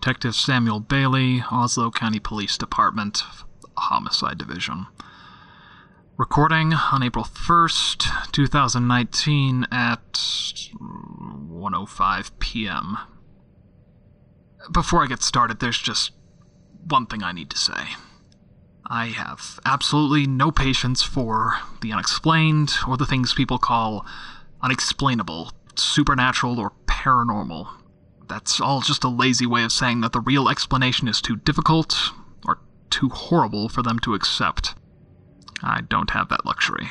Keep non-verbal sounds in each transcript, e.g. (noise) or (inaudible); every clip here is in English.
Detective Samuel Bailey, Oslo County Police Department, Homicide Division. Recording on April 1st, 2019 at 1:05 p.m. Before I get started, there's just one thing I need to say. I have absolutely no patience for the unexplained or the things people call unexplainable, supernatural, or paranormal. That's all just a lazy way of saying that the real explanation is too difficult or too horrible for them to accept. I don't have that luxury.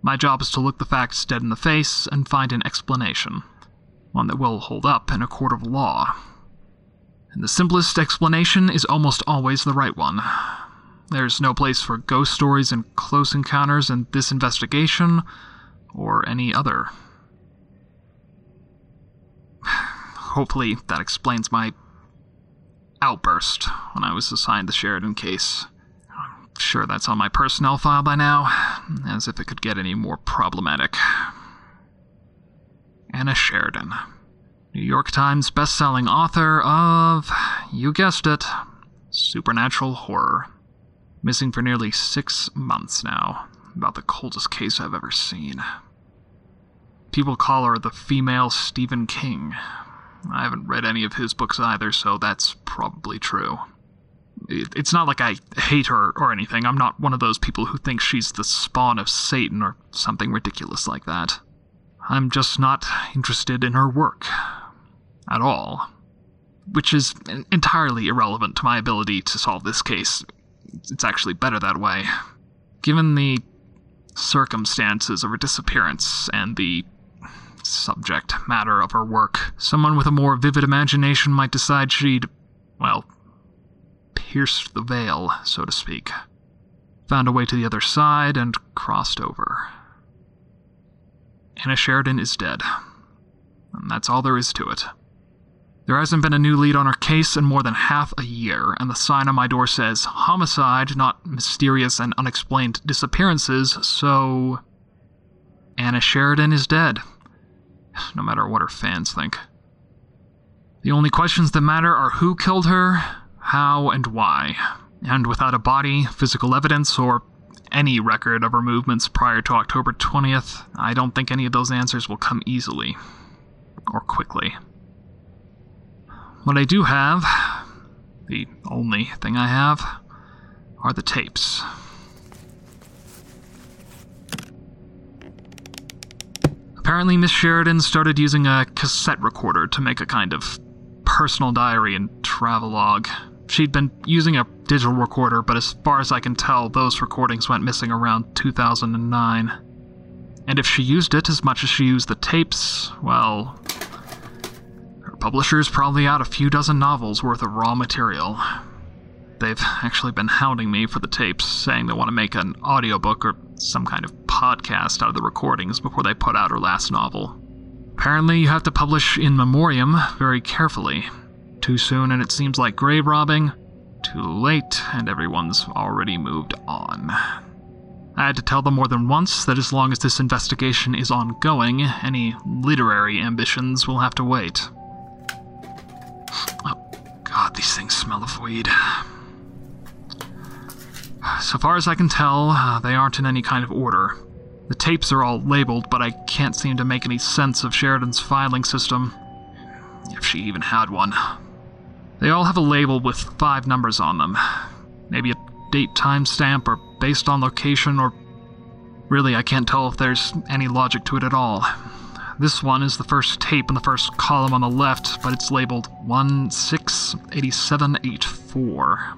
My job is to look the facts dead in the face and find an explanation, one that will hold up in a court of law. And the simplest explanation is almost always the right one. There's no place for ghost stories and close encounters in this investigation or any other. Hopefully, that explains my outburst when I was assigned the Sheridan case. I'm sure that's on my personnel file by now, as if it could get any more problematic. Anna Sheridan, New York Times best-selling author of, you guessed it, supernatural horror. Missing for nearly six months now. About the coldest case I've ever seen. People call her the female Stephen King, I haven't read any of his books either, so that's probably true. It's not like I hate her or anything. I'm not one of those people who think she's the spawn of Satan or something ridiculous like that. I'm just not interested in her work. At all. Which is entirely irrelevant to my ability to solve this case. It's actually better that way. Given the circumstances of her disappearance and the subject matter of her work. Someone with a more vivid imagination might decide she'd, well, pierced the veil, so to speak. Found a way to the other side and crossed over. Anna Sheridan is dead. And that's all there is to it. There hasn't been a new lead on her case in more than half a year, and the sign on my door says homicide, not mysterious and unexplained disappearances, so. Anna Sheridan is dead. No matter what her fans think. The only questions that matter are who killed her, how, and why. And without a body, physical evidence, or any record of her movements prior to October 20th, I don't think any of those answers will come easily. Or quickly. What I do have, the only thing I have, are the tapes. Apparently, Miss Sheridan started using a cassette recorder to make a kind of personal diary and travelogue. She'd been using a digital recorder, but as far as I can tell, those recordings went missing around 2009. And if she used it as much as she used the tapes, well, her publisher's probably out a few dozen novels worth of raw material. They've actually been hounding me for the tapes, saying they want to make an audiobook or some kind of podcast out of the recordings before they put out her last novel. Apparently, you have to publish in memoriam very carefully. Too soon, and it seems like grave robbing. Too late, and everyone's already moved on. I had to tell them more than once that as long as this investigation is ongoing, any literary ambitions will have to wait. Oh, God, these things smell of weed. So far as I can tell, uh, they aren't in any kind of order. The tapes are all labeled, but I can't seem to make any sense of Sheridan's filing system. If she even had one. They all have a label with five numbers on them. Maybe a date timestamp, or based on location, or. Really, I can't tell if there's any logic to it at all. This one is the first tape in the first column on the left, but it's labeled 168784.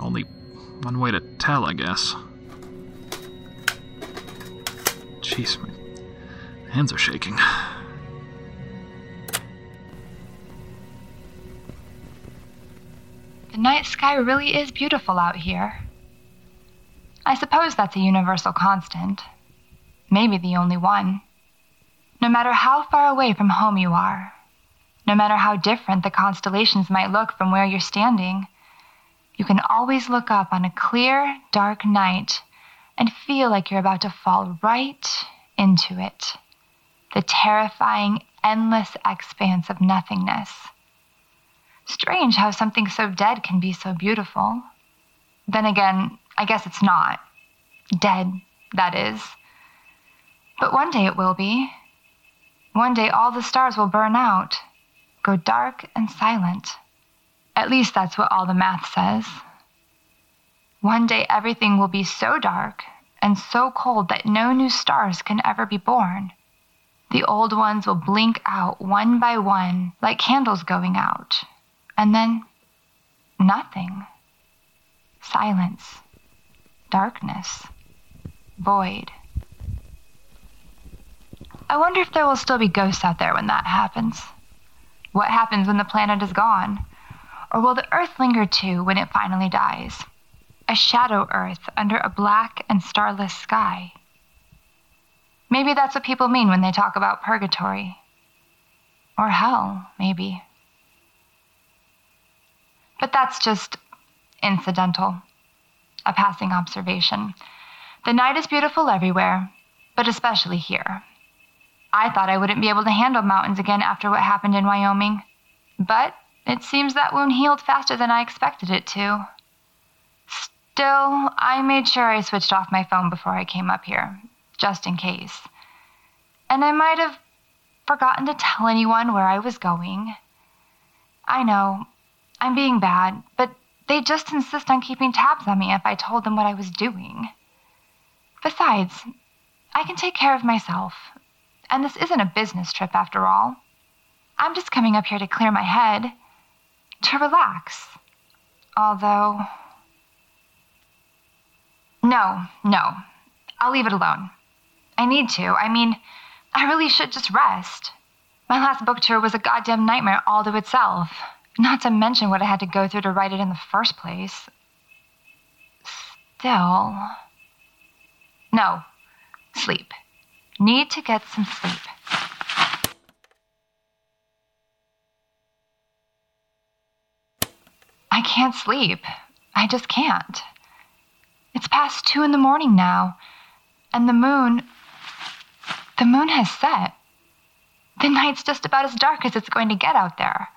Only one way to tell, I guess. Jeez, my hands are shaking. The night sky really is beautiful out here. I suppose that's a universal constant. Maybe the only one. No matter how far away from home you are, no matter how different the constellations might look from where you're standing, you can always look up on a clear, dark night and feel like you're about to fall right into it. The terrifying, endless expanse of nothingness. Strange how something so dead can be so beautiful. Then again, I guess it's not. Dead, that is. But one day it will be. One day all the stars will burn out, go dark and silent. At least that's what all the math says. One day everything will be so dark and so cold that no new stars can ever be born. The old ones will blink out one by one like candles going out. And then nothing. Silence. Darkness. Void. I wonder if there will still be ghosts out there when that happens. What happens when the planet is gone? Or will the Earth linger too when it finally dies? A shadow Earth under a black and starless sky. Maybe that's what people mean when they talk about purgatory. Or hell, maybe. But that's just incidental, a passing observation. The night is beautiful everywhere, but especially here. I thought I wouldn't be able to handle mountains again after what happened in Wyoming, but it seems that wound healed faster than I expected it to. Still, I made sure I switched off my phone before I came up here, just in case. And I might have forgotten to tell anyone where I was going. I know, I'm being bad, but they just insist on keeping tabs on me if I told them what I was doing. Besides, I can take care of myself, and this isn't a business trip after all. I'm just coming up here to clear my head to relax. Although. No, no. I'll leave it alone. I need to. I mean, I really should just rest. My last book tour was a goddamn nightmare all to itself. Not to mention what I had to go through to write it in the first place. Still. No. Sleep. Need to get some sleep. I can't sleep. I just can't. It's past two in the morning now, and the moon. The moon has set. The night's just about as dark as it's going to get out there.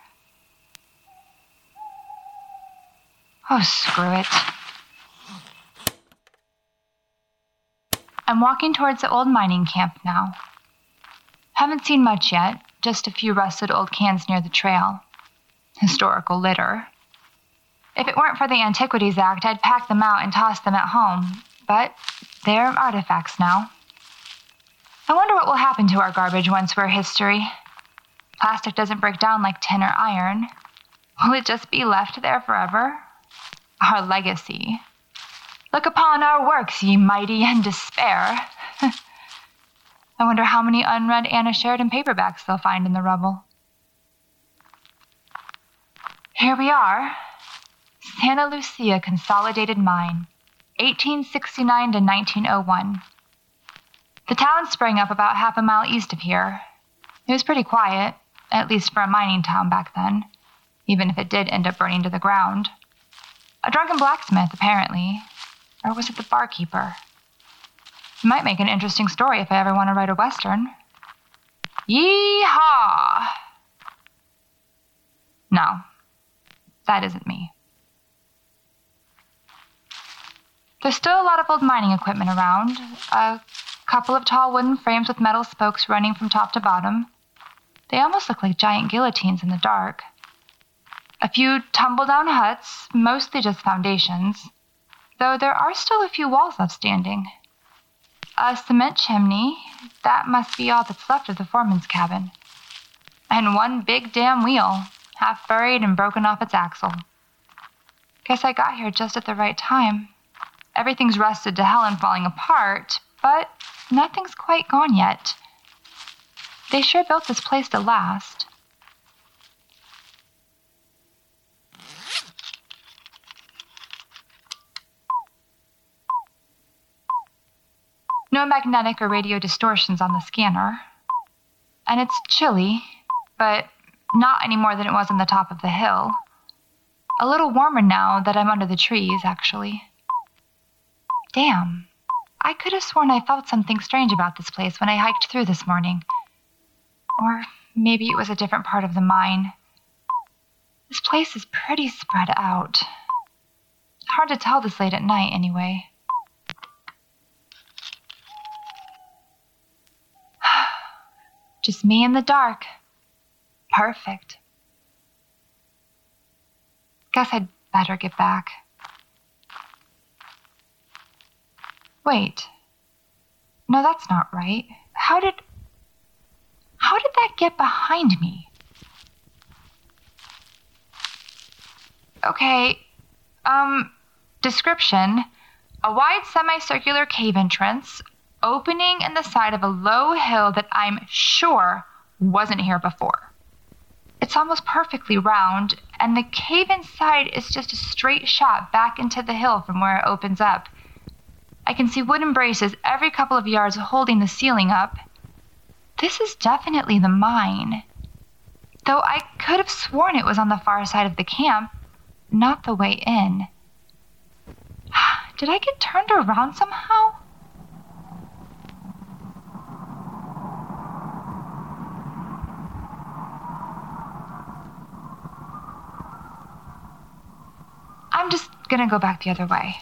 Oh, screw it. I'm walking towards the old mining camp now. Haven't seen much yet, just a few rusted old cans near the trail. Historical litter. If it weren't for the Antiquities Act, I'd pack them out and toss them at home, but they're artifacts now. I wonder what will happen to our garbage once we're history. Plastic doesn't break down like tin or iron. Will it just be left there forever? Our legacy. Look upon our works, ye mighty, and despair. (laughs) I wonder how many unread Anna Sheridan paperbacks they'll find in the rubble. Here we are Santa Lucia Consolidated Mine, 1869 to 1901. The town sprang up about half a mile east of here. It was pretty quiet, at least for a mining town back then, even if it did end up burning to the ground. A drunken blacksmith, apparently, or was it the barkeeper? It might make an interesting story if I ever want to write a western. Yee-haw! No, that isn't me. There's still a lot of old mining equipment around. A couple of tall wooden frames with metal spokes running from top to bottom. They almost look like giant guillotines in the dark. A few tumble down huts, mostly just foundations though there are still a few walls left standing. A cement chimney, that must be all that's left of the foreman's cabin. And one big damn wheel, half buried and broken off its axle. Guess I got here just at the right time. Everything's rusted to hell and falling apart, but nothing's quite gone yet. They sure built this place to last. No magnetic or radio distortions on the scanner. And it's chilly, but not any more than it was on the top of the hill. A little warmer now that I'm under the trees, actually. Damn. I could have sworn I felt something strange about this place when I hiked through this morning. Or maybe it was a different part of the mine. This place is pretty spread out. Hard to tell this late at night, anyway. (sighs) Just me in the dark. Perfect. Guess I'd better get back. Wait. No, that's not right. How did. How did that get behind me? Okay. Um, description a wide semicircular cave entrance, opening in the side of a low hill that I'm sure wasn't here before. It's almost perfectly round, and the cave inside is just a straight shot back into the hill from where it opens up. I can see wooden braces every couple of yards holding the ceiling up. This is definitely the mine. Though I could have sworn it was on the far side of the camp, not the way in. (sighs) Did I get turned around somehow? I'm just gonna go back the other way.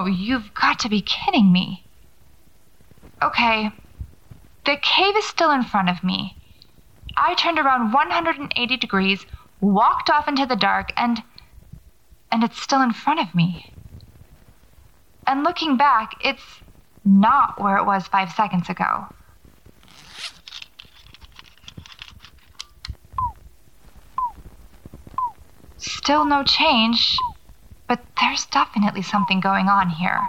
Oh, you've got to be kidding me. Okay, the cave is still in front of me. I turned around 180 degrees, walked off into the dark, and. and it's still in front of me. And looking back, it's not where it was five seconds ago. Still no change, but there's definitely something going on here.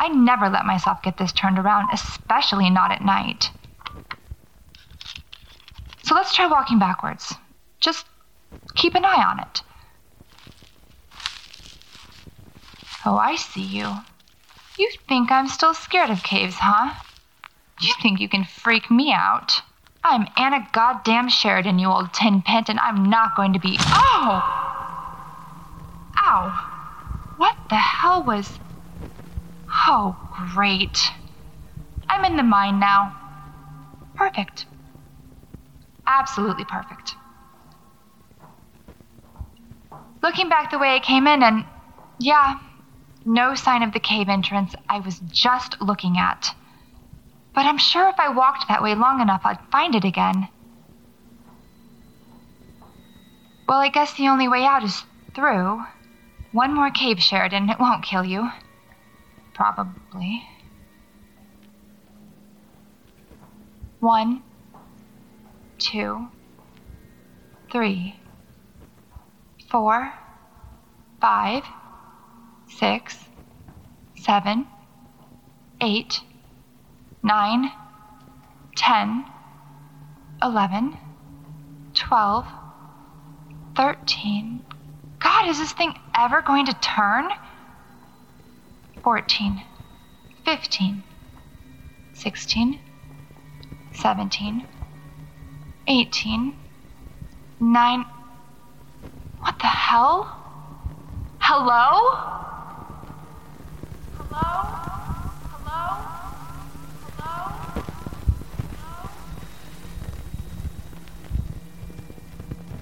I never let myself get this turned around, especially not at night. So let's try walking backwards. Just keep an eye on it. Oh, I see you. You think I'm still scared of caves, huh? You think you can freak me out? I'm Anna goddamn Sheridan, you old tin pent, and I'm not going to be. Oh! Ow! What the hell was. Oh, great. I'm in the mine now. Perfect. Absolutely perfect. Looking back the way I came in, and yeah, no sign of the cave entrance I was just looking at. But I'm sure if I walked that way long enough, I'd find it again. Well, I guess the only way out is through. One more cave, Sheridan. It won't kill you. Probably. One, two, three, four, five, six, seven, eight, nine, ten, eleven, twelve, thirteen. God, is this thing ever going to turn? Fourteen, fifteen, sixteen, seventeen, eighteen, nine. What the hell? Hello?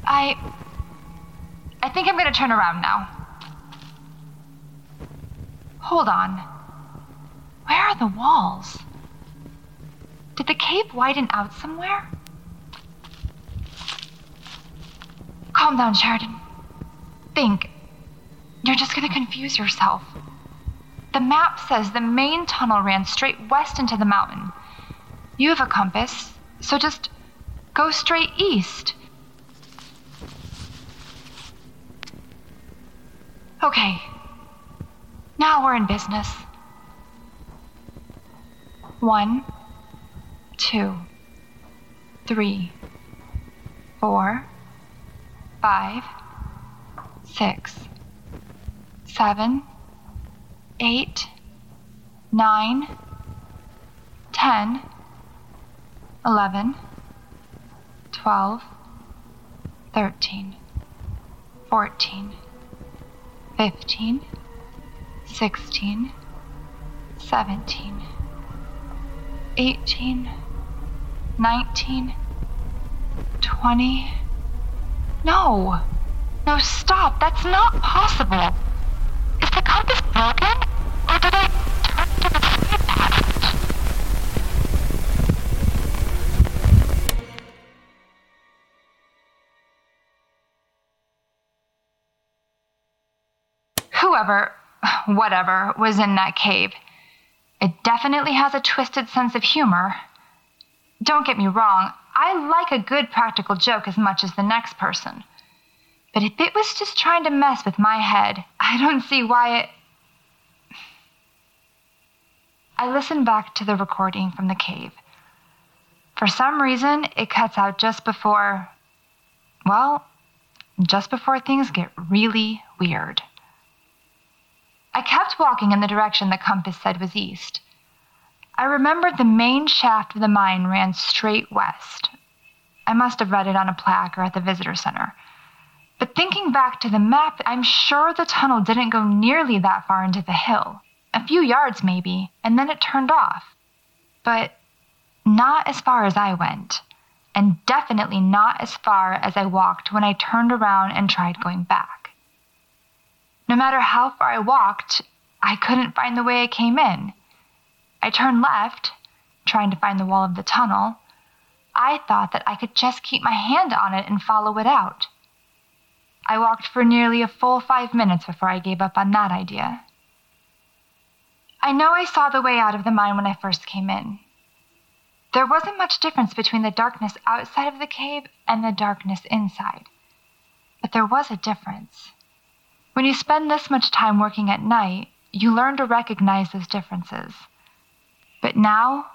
I. I think I'm gonna turn around now. Hold on. Where are the walls? Did the cave widen out somewhere? Calm down, Sheridan. Think. You're just gonna confuse yourself. The map says the main tunnel ran straight west into the mountain. You have a compass, so just go straight east. Okay. Now we're in business. One, two, three, four, five, six, seven, eight, nine, ten, eleven, twelve, thirteen, fourteen, fifteen, sixteen, seventeen, eighteen, nineteen, twenty. No! No, stop! That's not possible! Is the compass broken? Whatever, was in that cave, it definitely has a twisted sense of humor. Don't get me wrong, I like a good practical joke as much as the next person. But if it was just trying to mess with my head, I don't see why it. I listened back to the recording from the cave. For some reason, it cuts out just before. Well, just before things get really weird. I kept walking in the direction the compass said was east. I remembered the main shaft of the mine ran straight west. I must have read it on a plaque or at the visitor center. But thinking back to the map, I'm sure the tunnel didn't go nearly that far into the hill. A few yards, maybe, and then it turned off. But not as far as I went, and definitely not as far as I walked when I turned around and tried going back. No matter how far I walked, I couldn't find the way I came in. I turned left, trying to find the wall of the tunnel. I thought that I could just keep my hand on it and follow it out. I walked for nearly a full five minutes before I gave up on that idea. I know I saw the way out of the mine when I first came in. There wasn't much difference between the darkness outside of the cave and the darkness inside. But there was a difference. When you spend this much time working at night, you learn to recognize those differences. But now,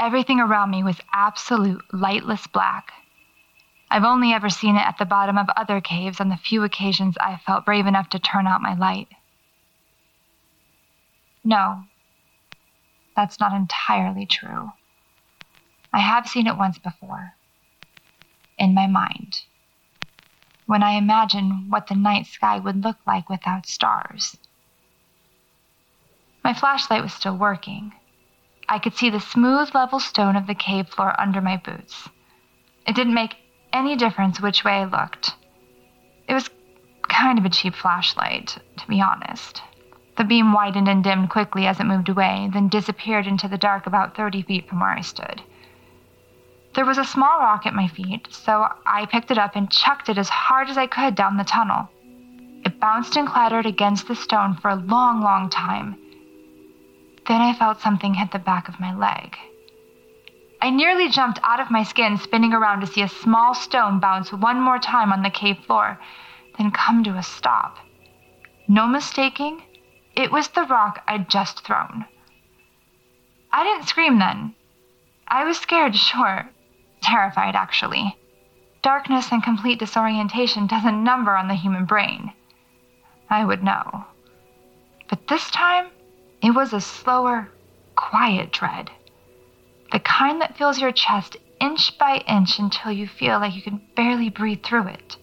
everything around me was absolute lightless black. I've only ever seen it at the bottom of other caves on the few occasions I felt brave enough to turn out my light. No, that's not entirely true. I have seen it once before. In my mind. When I imagine what the night sky would look like without stars. My flashlight was still working. I could see the smooth, level stone of the cave floor under my boots. It didn't make any difference which way I looked. It was kind of a cheap flashlight, to be honest. The beam widened and dimmed quickly as it moved away, then disappeared into the dark about 30 feet from where I stood. There was a small rock at my feet, so I picked it up and chucked it as hard as I could down the tunnel. It bounced and clattered against the stone for a long, long time. Then I felt something hit the back of my leg. I nearly jumped out of my skin, spinning around to see a small stone bounce one more time on the cave floor, then come to a stop. No mistaking, it was the rock I'd just thrown. I didn't scream then. I was scared, sure. Terrified, actually. Darkness and complete disorientation doesn't number on the human brain. I would know. But this time, it was a slower, quiet dread. The kind that fills your chest inch by inch until you feel like you can barely breathe through it.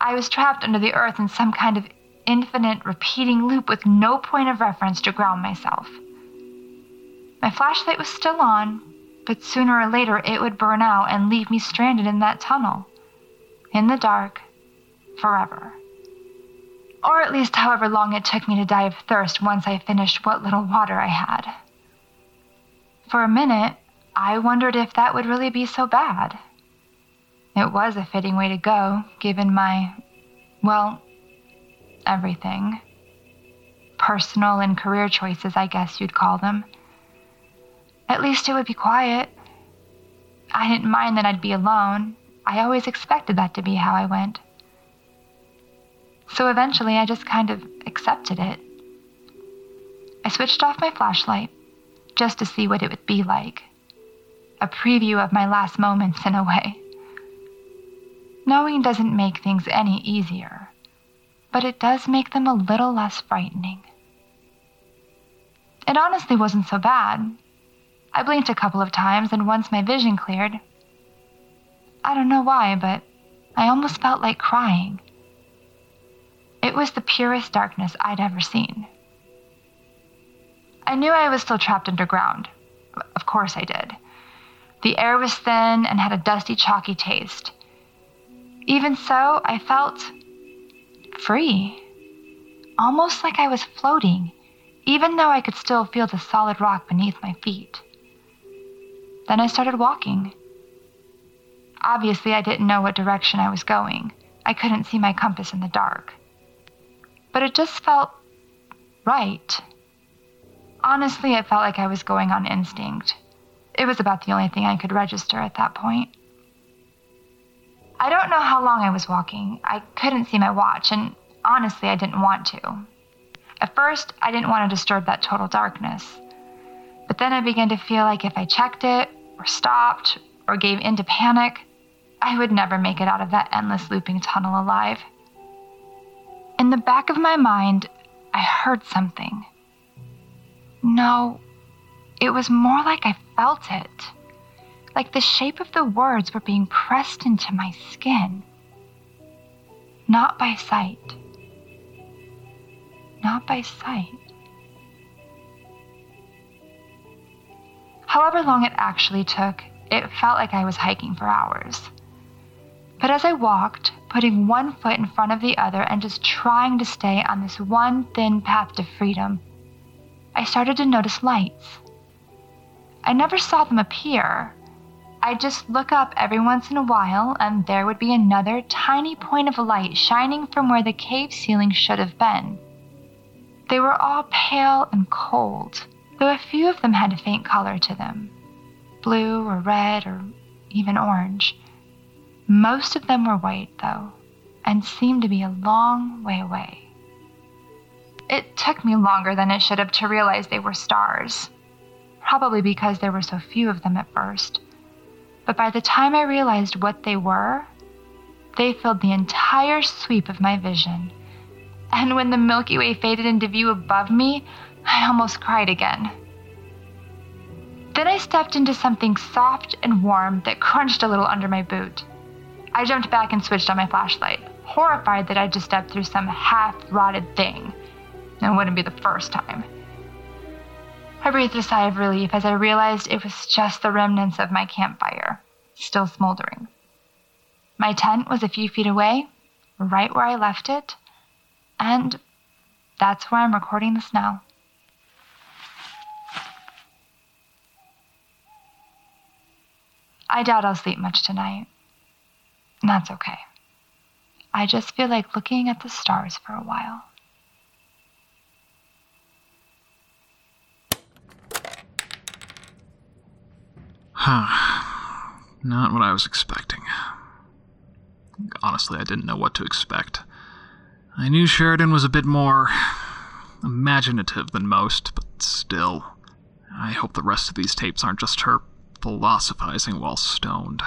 I was trapped under the earth in some kind of infinite, repeating loop with no point of reference to ground myself. My flashlight was still on, but sooner or later it would burn out and leave me stranded in that tunnel. In the dark, forever or at least however long it took me to die of thirst once I finished what little water I had. For a minute, I wondered if that would really be so bad. It was a fitting way to go, given my, well, everything. Personal and career choices, I guess you'd call them. At least it would be quiet. I didn't mind that I'd be alone. I always expected that to be how I went. So eventually I just kind of accepted it. I switched off my flashlight just to see what it would be like. A preview of my last moments, in a way. Knowing doesn't make things any easier, but it does make them a little less frightening. It honestly wasn't so bad. I blinked a couple of times, and once my vision cleared, I don't know why, but I almost felt like crying. It was the purest darkness I'd ever seen. I knew I was still trapped underground. Of course I did. The air was thin and had a dusty, chalky taste. Even so, I felt free. Almost like I was floating, even though I could still feel the solid rock beneath my feet. Then I started walking. Obviously, I didn't know what direction I was going. I couldn't see my compass in the dark but it just felt right. Honestly, it felt like I was going on instinct. It was about the only thing I could register at that point. I don't know how long I was walking. I couldn't see my watch, and honestly, I didn't want to. At first, I didn't want to disturb that total darkness. But then I began to feel like if I checked it, or stopped, or gave in to panic, I would never make it out of that endless looping tunnel alive. In the back of my mind, I heard something. No, it was more like I felt it. Like the shape of the words were being pressed into my skin. Not by sight. Not by sight. However long it actually took, it felt like I was hiking for hours. But as I walked, putting one foot in front of the other and just trying to stay on this one thin path to freedom, I started to notice lights. I never saw them appear. I'd just look up every once in a while, and there would be another tiny point of light shining from where the cave ceiling should have been. They were all pale and cold, though a few of them had a faint color to them blue or red or even orange. Most of them were white, though, and seemed to be a long way away. It took me longer than it should have to realize they were stars, probably because there were so few of them at first. But by the time I realized what they were, they filled the entire sweep of my vision. And when the Milky Way faded into view above me, I almost cried again. Then I stepped into something soft and warm that crunched a little under my boot. I jumped back and switched on my flashlight, horrified that I'd just stepped through some half rotted thing. It wouldn't be the first time. I breathed a sigh of relief as I realized it was just the remnants of my campfire, still smoldering. My tent was a few feet away, right where I left it, and that's where I'm recording this now. I doubt I'll sleep much tonight. That's okay. I just feel like looking at the stars for a while. Huh. Not what I was expecting. Honestly, I didn't know what to expect. I knew Sheridan was a bit more imaginative than most, but still. I hope the rest of these tapes aren't just her philosophizing while stoned.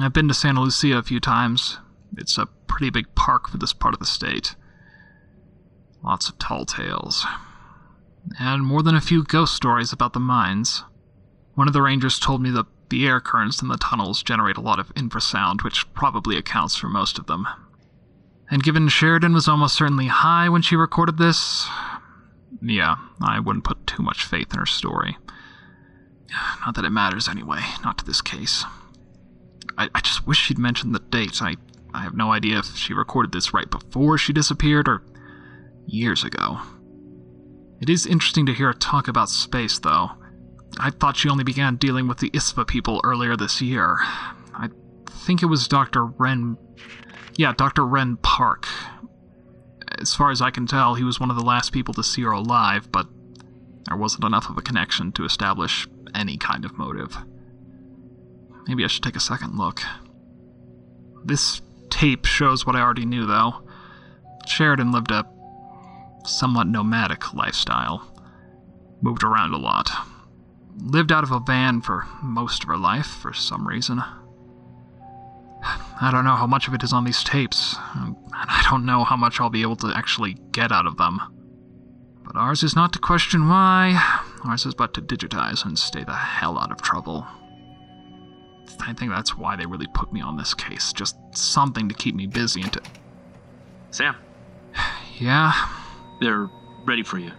I've been to Santa Lucia a few times. It's a pretty big park for this part of the state. Lots of tall tales. And more than a few ghost stories about the mines. One of the rangers told me that the air currents in the tunnels generate a lot of infrasound, which probably accounts for most of them. And given Sheridan was almost certainly high when she recorded this, yeah, I wouldn't put too much faith in her story. Not that it matters anyway, not to this case. I, I just wish she'd mentioned the date. I, I have no idea if she recorded this right before she disappeared or years ago. It is interesting to hear her talk about space, though. I thought she only began dealing with the ISPA people earlier this year. I think it was Dr. Ren. Yeah, Dr. Ren Park. As far as I can tell, he was one of the last people to see her alive, but there wasn't enough of a connection to establish any kind of motive. Maybe I should take a second look. This tape shows what I already knew, though. Sheridan lived a somewhat nomadic lifestyle, moved around a lot, lived out of a van for most of her life for some reason. I don't know how much of it is on these tapes, and I don't know how much I'll be able to actually get out of them. But ours is not to question why, ours is about to digitize and stay the hell out of trouble. I think that's why they really put me on this case. Just something to keep me busy and to. Sam, Yeah? they're ready for you.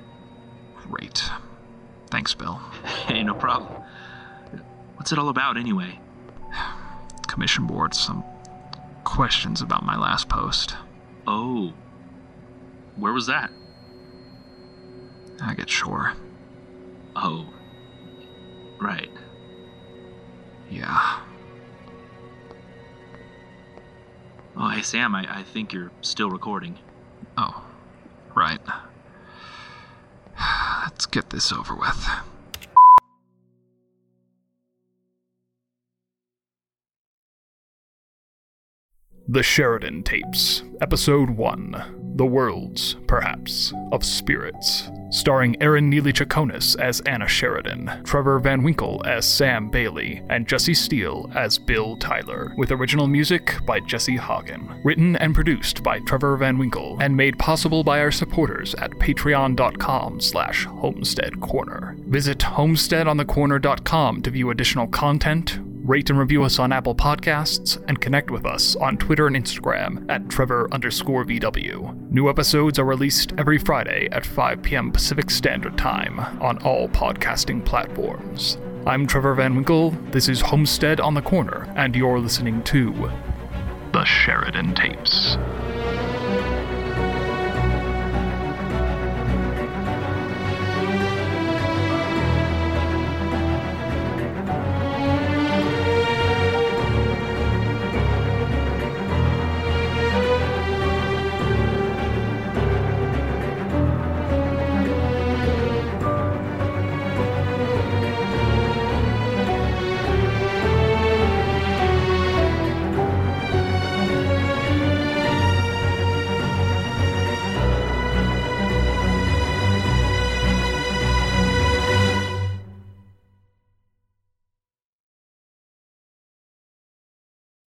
Great. Thanks, Bill. (laughs) Hey, no problem. What's it all about, anyway? Commission board, some questions about my last post. Oh. Where was that? I get sure. Oh. Right. Yeah. Oh, hey, Sam, I, I think you're still recording. Oh, right. (sighs) Let's get this over with. The Sheridan Tapes, Episode 1 The Worlds, Perhaps, of Spirits. Starring Erin Neely Chaconis as Anna Sheridan, Trevor Van Winkle as Sam Bailey, and Jesse Steele as Bill Tyler, with original music by Jesse Hagen. Written and produced by Trevor Van Winkle, and made possible by our supporters at patreon.com slash homestead corner. Visit homesteadonthecorner.com to view additional content, rate and review us on Apple Podcasts, and connect with us on Twitter and Instagram at Trevor underscore VW. New episodes are released every Friday at 5 p.m. Pacific Standard Time on all podcasting platforms. I'm Trevor Van Winkle, this is Homestead on the Corner, and you're listening to The Sheridan Tapes.